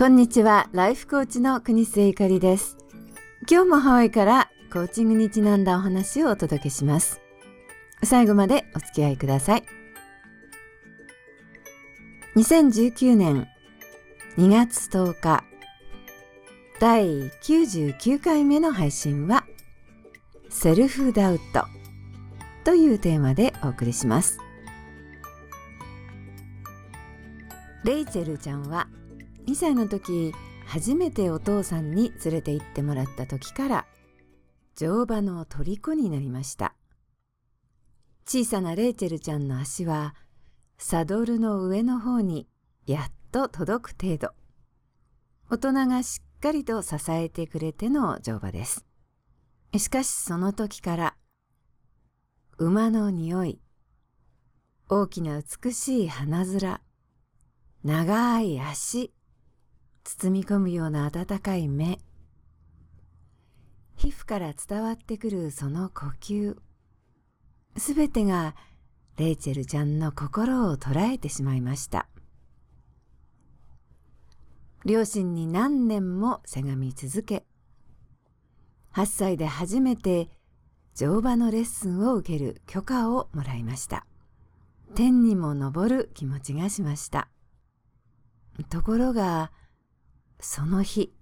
こんにちは。ライフコーチの国末ゆかりです。今日もハワイからコーチングにちなんだお話をお届けします。最後までお付き合いください。2019年2月10日第99回目の配信はセルフダウトというテーマでお送りします。レイチェルちゃんは2歳の時初めてお父さんに連れて行ってもらった時から乗馬の虜になりました。小さなレイチェルちゃんの足はサドルの上の方にやっと届く程度。大人がしっかりと支えてくれての乗馬です。しかしその時から馬の匂い大きな美しい花面長い足包み込むような温かい目。皮膚から伝わってくるその呼吸。すべてがレイチェルちゃんの心を捉えてしまいました。両親に何年もせがみ続け8歳で初めて乗馬のレッスンを受ける許可をもらいました。天にも昇る気持ちがしました。ところが、その日、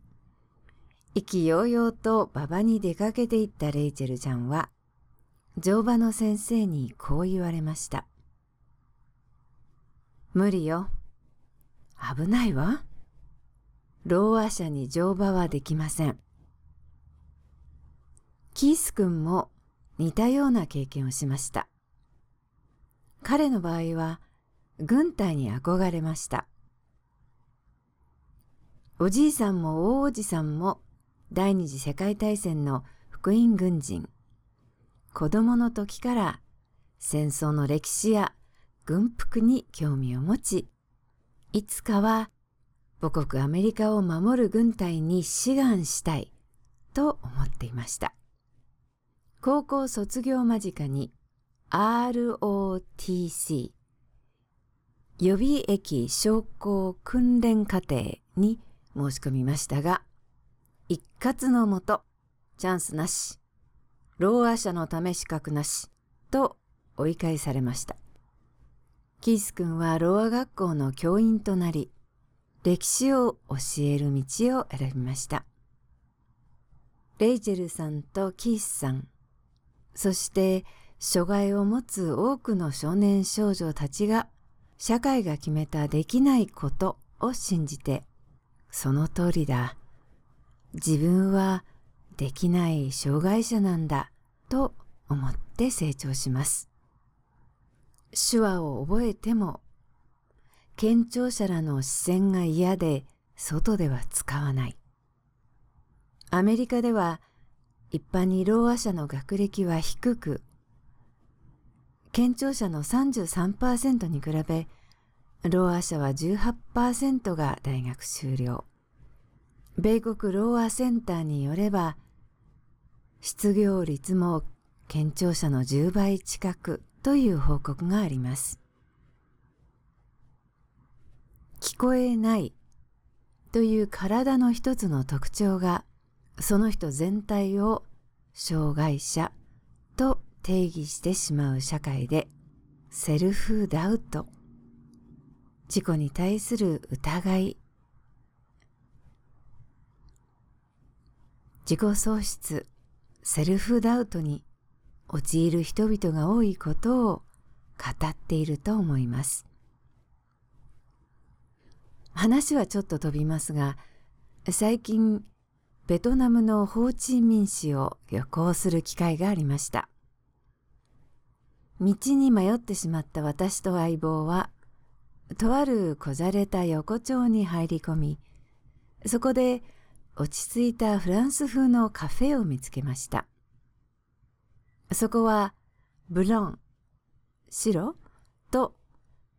意気揚々と馬場に出かけていったレイチェルちゃんは、乗馬の先生にこう言われました。無理よ。危ないわ。ローア車に乗馬はできません。キース君も似たような経験をしました。彼の場合は軍隊に憧れました。おじいさんも大おじさんも第二次世界大戦の福音軍人。子供の時から戦争の歴史や軍服に興味を持ち、いつかは母国アメリカを守る軍隊に志願したいと思っていました。高校卒業間近に ROTC 予備役将校訓練課程に申し込みましたが、一括のもと、チャンスなし、ローア社のため資格なし、と追い返されました。キース君はロア学校の教員となり、歴史を教える道を選びました。レイチェルさんとキースさん、そして障害を持つ多くの少年少女たちが社会が決めたできないことを信じてその通りだ。自分はできない障害者なんだと思って成長します。手話を覚えても、健聴者らの視線が嫌で外では使わない。アメリカでは一般にろう者の学歴は低く、健聴者の33%に比べ、ローア社は18%が大学修了。米国ローアセンターによれば、失業率も健聴者の10倍近くという報告があります。聞こえないという体の一つの特徴が、その人全体を障害者と定義してしまう社会で、セルフダウト自己に対する疑い。自己喪失セルフダウトに陥る人々が多いことを語っていると思います。話はちょっと飛びますが最近ベトナムのホーチミン市を旅行する機会がありました。道に迷ってしまった私と相棒はとあるこじゃれた横丁に入り込み、そこで落ち着いたフランス風のカフェを見つけました。そこはブロン、白と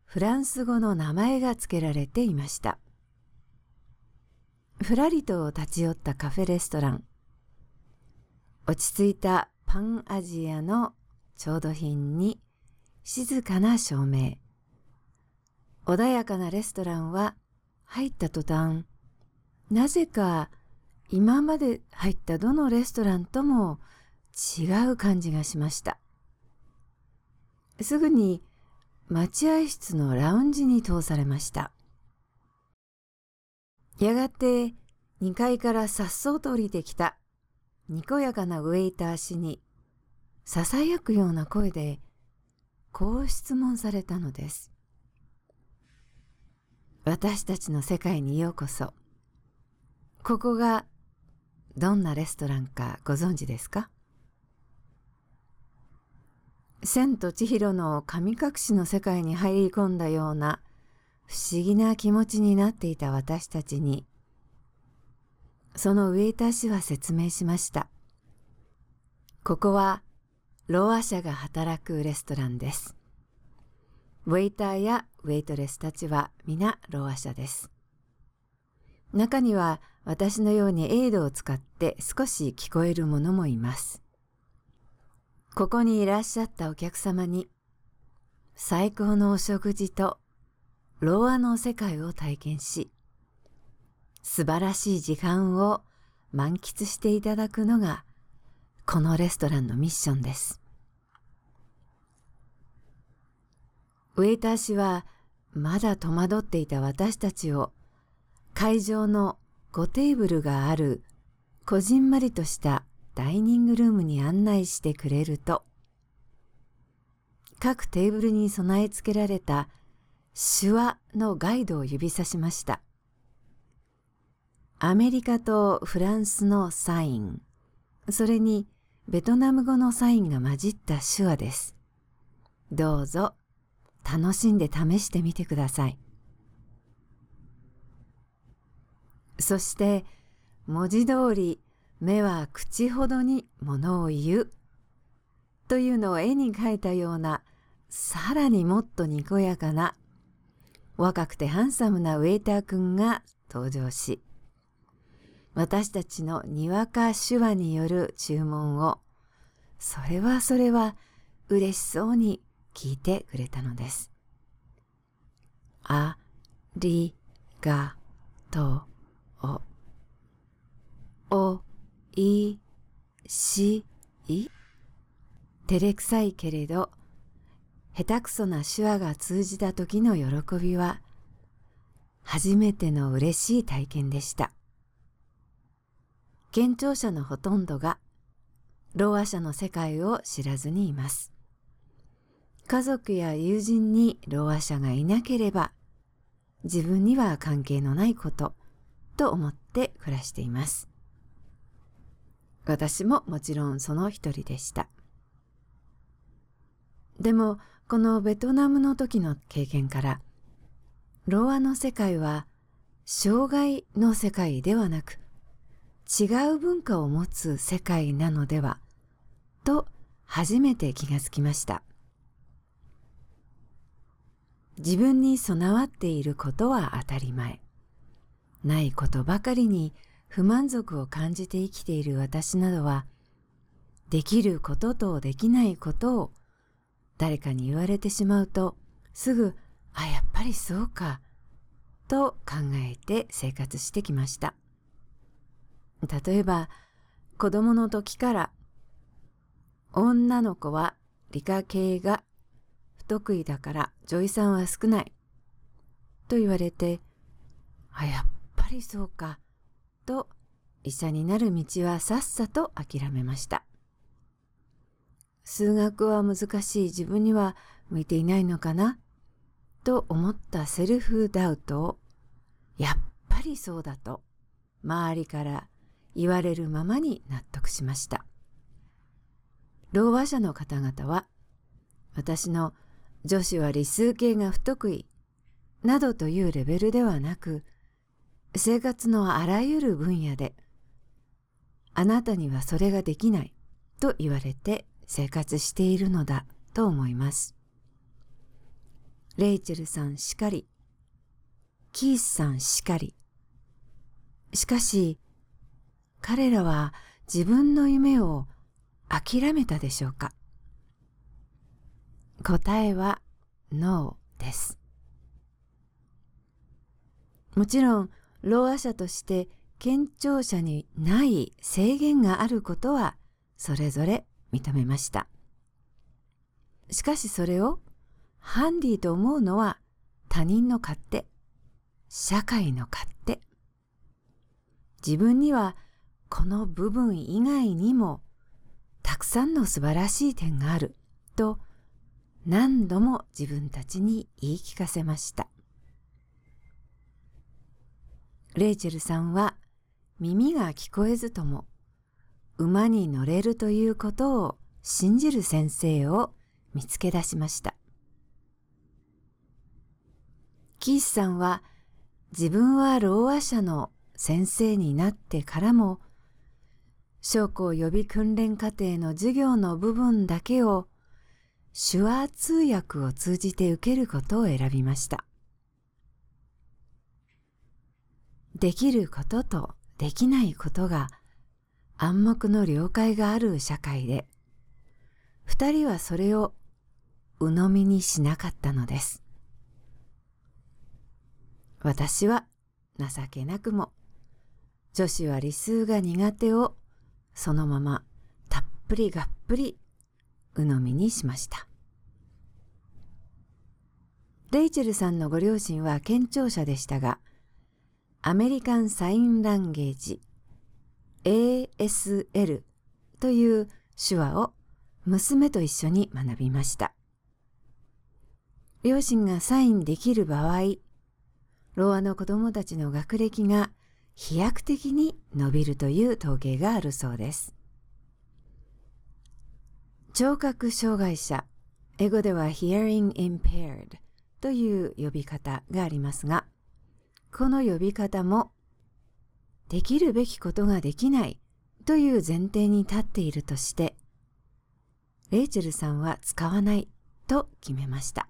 フランス語の名前が付けられていました。ふらりと立ち寄ったカフェレストラン。落ち着いたパンアジアの調度品に静かな照明。穏やかなレストランは入った途端なぜか今まで入ったどのレストランとも違う感じがしました。すぐに待合室のラウンジに通されました。やがて2階からさっそうと降りてきたにこやかなウェイター氏にささやくような声でこう質問されたのです。私たちの世界にようこそ。ここがどんなレストランかご存知ですか？千と千尋の神隠しの世界に入り込んだような不思議な気持ちになっていた私たちにそのウェイター氏は説明しました。ここはローア社が働くレストランです。ウェイターやウェイトレスたちは皆ローア社です。中には私のようにエイドを使って少し聞こえる者もいます。ここにいらっしゃったお客様に最高のお食事とローアの世界を体験し、素晴らしい時間を満喫していただくのがこのレストランのミッションです。ウェイター氏はまだ戸惑っていた私たちを会場の5テーブルがあるこじんまりとしたダイニングルームに案内してくれると各テーブルに備え付けられた手話のガイドを指さしました。アメリカとフランスのサイン、それにベトナム語のサインが混じった手話です。どうぞ楽しんで試してみてください。そして文字通り目は口ほどにものを言うというのを絵に描いたようなさらにもっとにこやかな若くてハンサムなウェイター君が登場し私たちのにわか手話による注文をそれはそれは嬉しそうに聞いてくれたのです。ありがとう。おいしい？照れくさいけれど下手くそな手話が通じた時の喜びは初めての嬉しい体験でした。健聴者のほとんどが、ろう者の世界を知らずにいます。家族や友人にろう者がいなければ、自分には関係のないことと思って暮らしています。私ももちろんその一人でした。でも、このベトナムの時の経験から、ローアの世界は障害の世界ではなく、違う文化を持つ世界なのではと初めて気がつきました。自分に備わっていることは当たり前。ないことばかりに不満足を感じて生きている私などは、できることとできないことを誰かに言われてしまうと、すぐ、あ、やっぱりそうか、と考えて生活してきました。例えば子供の時から女の子は理科系が得意だから女医さんは少ないと言われてあやっぱりそうかと医者になる道はさっさと諦めました数学は難しい自分には向いていないのかなと思ったセルフダウトをやっぱりそうだと周りから言われるままに納得しました。老和者の方々は、私の女子は理数系が不得意。などというレベルではなく、生活のあらゆる分野で、あなたにはそれができない。と言われて生活しているのだ。と思います。レイチェルさんしかり、キースさんしかり。しかし、彼らは自分の夢を諦めたでしょうか？答えはノーです。もちろん、老和者として健聴者にない制限があることはそれぞれ認めました。しかしそれをハンディと思うのは他人の勝手、社会の勝手。自分にはこの部分以外にもたくさんの素晴らしい点があると何度も自分たちに言い聞かせました。レイチェルさんは耳が聞こえずとも馬に乗れるということを信じる先生を見つけ出しました。キースさんは自分はろう話者の先生になってからも将校予備訓練課程の授業の部分だけを手話通訳を通じて受けることを選びました。できることとできないことが暗黙の了解がある社会で、二人はそれを鵜呑みにしなかったのです。私は情けなくも、女子は理数が苦手をそのままたっぷりがっぷり鵜呑みにしました。レイチェルさんのご両親は健聴者でしたが、アメリカンサインランゲージ ASL という手話を娘と一緒に学びました。両親がサインできる場合、ロアの子供たちの学歴が飛躍的に伸びるという統計があるそうです。聴覚障害者、英語では hearing impaired という呼び方がありますが、この呼び方もできるべきことができないという前提に立っているとして、レイチェルさんは使わないと決めました。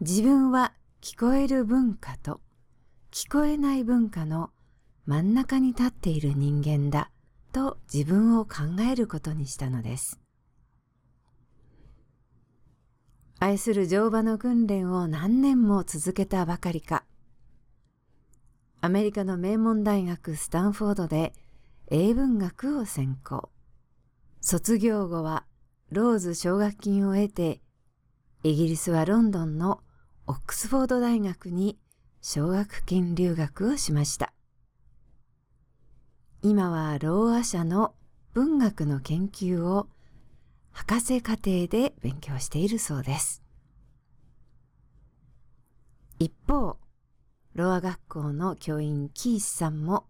自分は聞こえる文化と聞こえない文化の真ん中に立っている人間だと自分を考えることにしたのです。愛する乗馬の訓練を何年も続けたばかりか、アメリカの名門大学スタンフォードで英文学を専攻。卒業後はローズ奨学金を得て、イギリスはロンドンのオックスフォード大学に奨学金留学をしました。今はろう話者の文学の研究を博士課程で勉強しているそうです。一方、ロア学校の教員キースさんも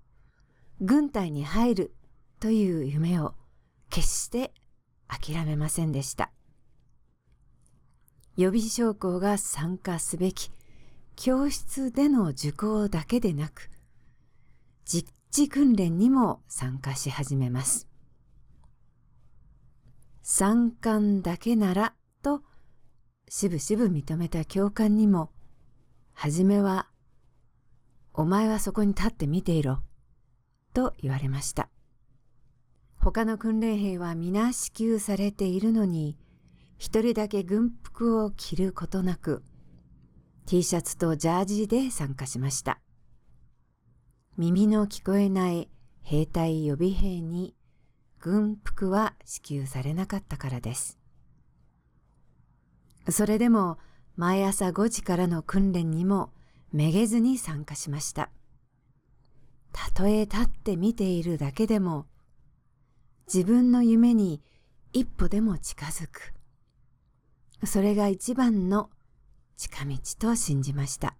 軍隊に入るという夢を決して諦めませんでした。予備将校が参加すべき教室での受講だけでなく、実地訓練にも参加し始めます。参観だけならとしぶしぶ認めた教官にも、はじめは、お前はそこに立って見ていろ、と言われました。他の訓練兵は皆支給されているのに、一人だけ軍服を着ることなく、T シャツとジャージで参加しました。耳の聞こえない兵隊予備兵に軍服は支給されなかったからです。それでも毎朝5時からの訓練にもめげずに参加しました。たとえ立って見ているだけでも自分の夢に一歩でも近づく。それが一番の近道と信じました。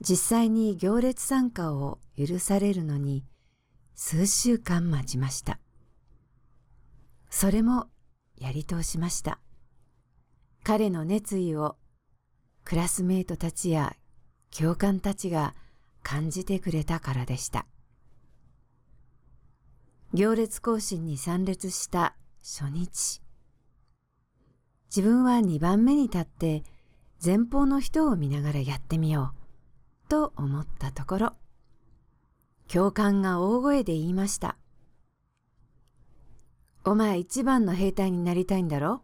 実際に行列参加を許されるのに数週間待ちました。それもやり通しました。彼の熱意をクラスメートたちや教官たちが感じてくれたからでした。行列行進に参列した初日。自分は2番目に立って前方の人を見ながらやってみようと思ったところ、教官が大声で言いました。お前一番の兵隊になりたいんだろ？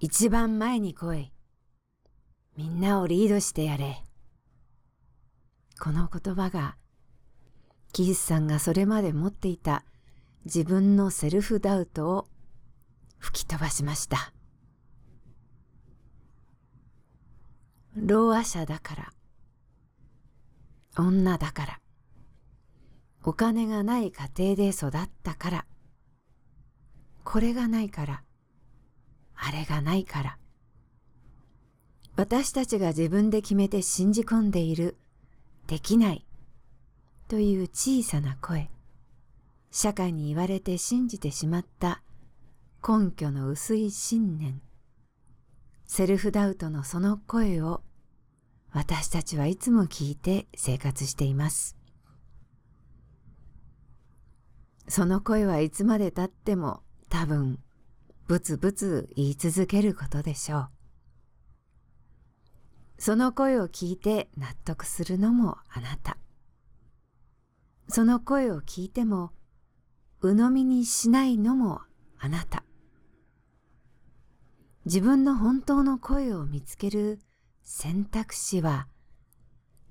一番前に来い。みんなをリードしてやれ。この言葉がキースさんがそれまで持っていた自分のセルフダウトを吹き飛ばしました。老和者だから、女だから、お金がない家庭で育ったから、これがないから、あれがないから、私たちが自分で決めて信じ込んでいる、できない、という小さな声、社会に言われて信じてしまった。根拠の薄い信念、セルフダウトのその声を私たちはいつも聞いて生活しています。その声はいつまでたっても多分ブツブツ言い続けることでしょう。その声を聞いて納得するのもあなた。その声を聞いても鵜呑みにしないのもあなた。自分の本当の声を見つける選択肢は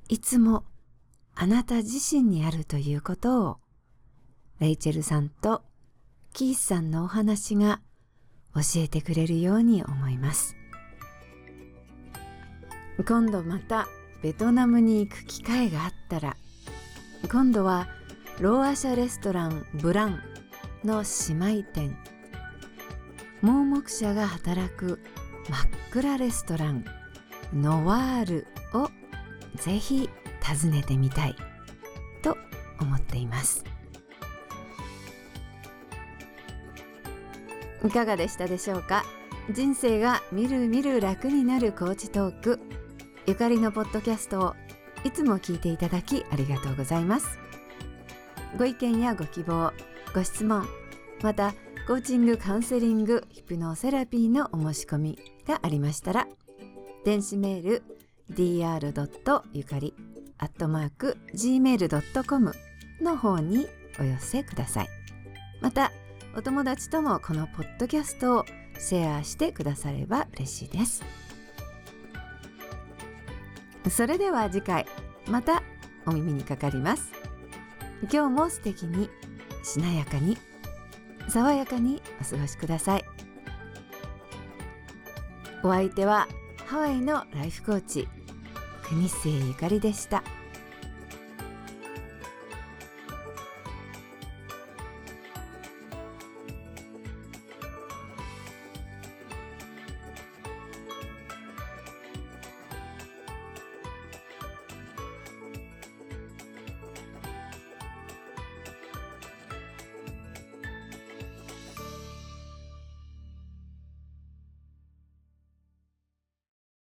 いつもあなた自身にあるということをレイチェルさんとキースさんのお話が教えてくれるように思います。今度またベトナムに行く機会があったら今度はローア社レストランブランの姉妹店盲目者が働く真っ暗レストランノワールをぜひ訪ねてみたいと思っています。いかがでしたでしょうか？人生がみるみる楽になるコーチトーク。ゆかりのポッドキャストをいつも聞いていただきありがとうございます。ご意見やご希望ご質問またコーチングカウンセリングヒプノセラピーのお申し込みがありましたら電子メール dr. ゆかり gmail.com の方にお寄せください。またお友達ともこのポッドキャストをシェアしてくだされば嬉しいです。それでは次回またお耳にかかります。今日も素敵にしなやかに爽やかにお過ごしください。お相手はハワイのライフコーチ国末ゆかりでした。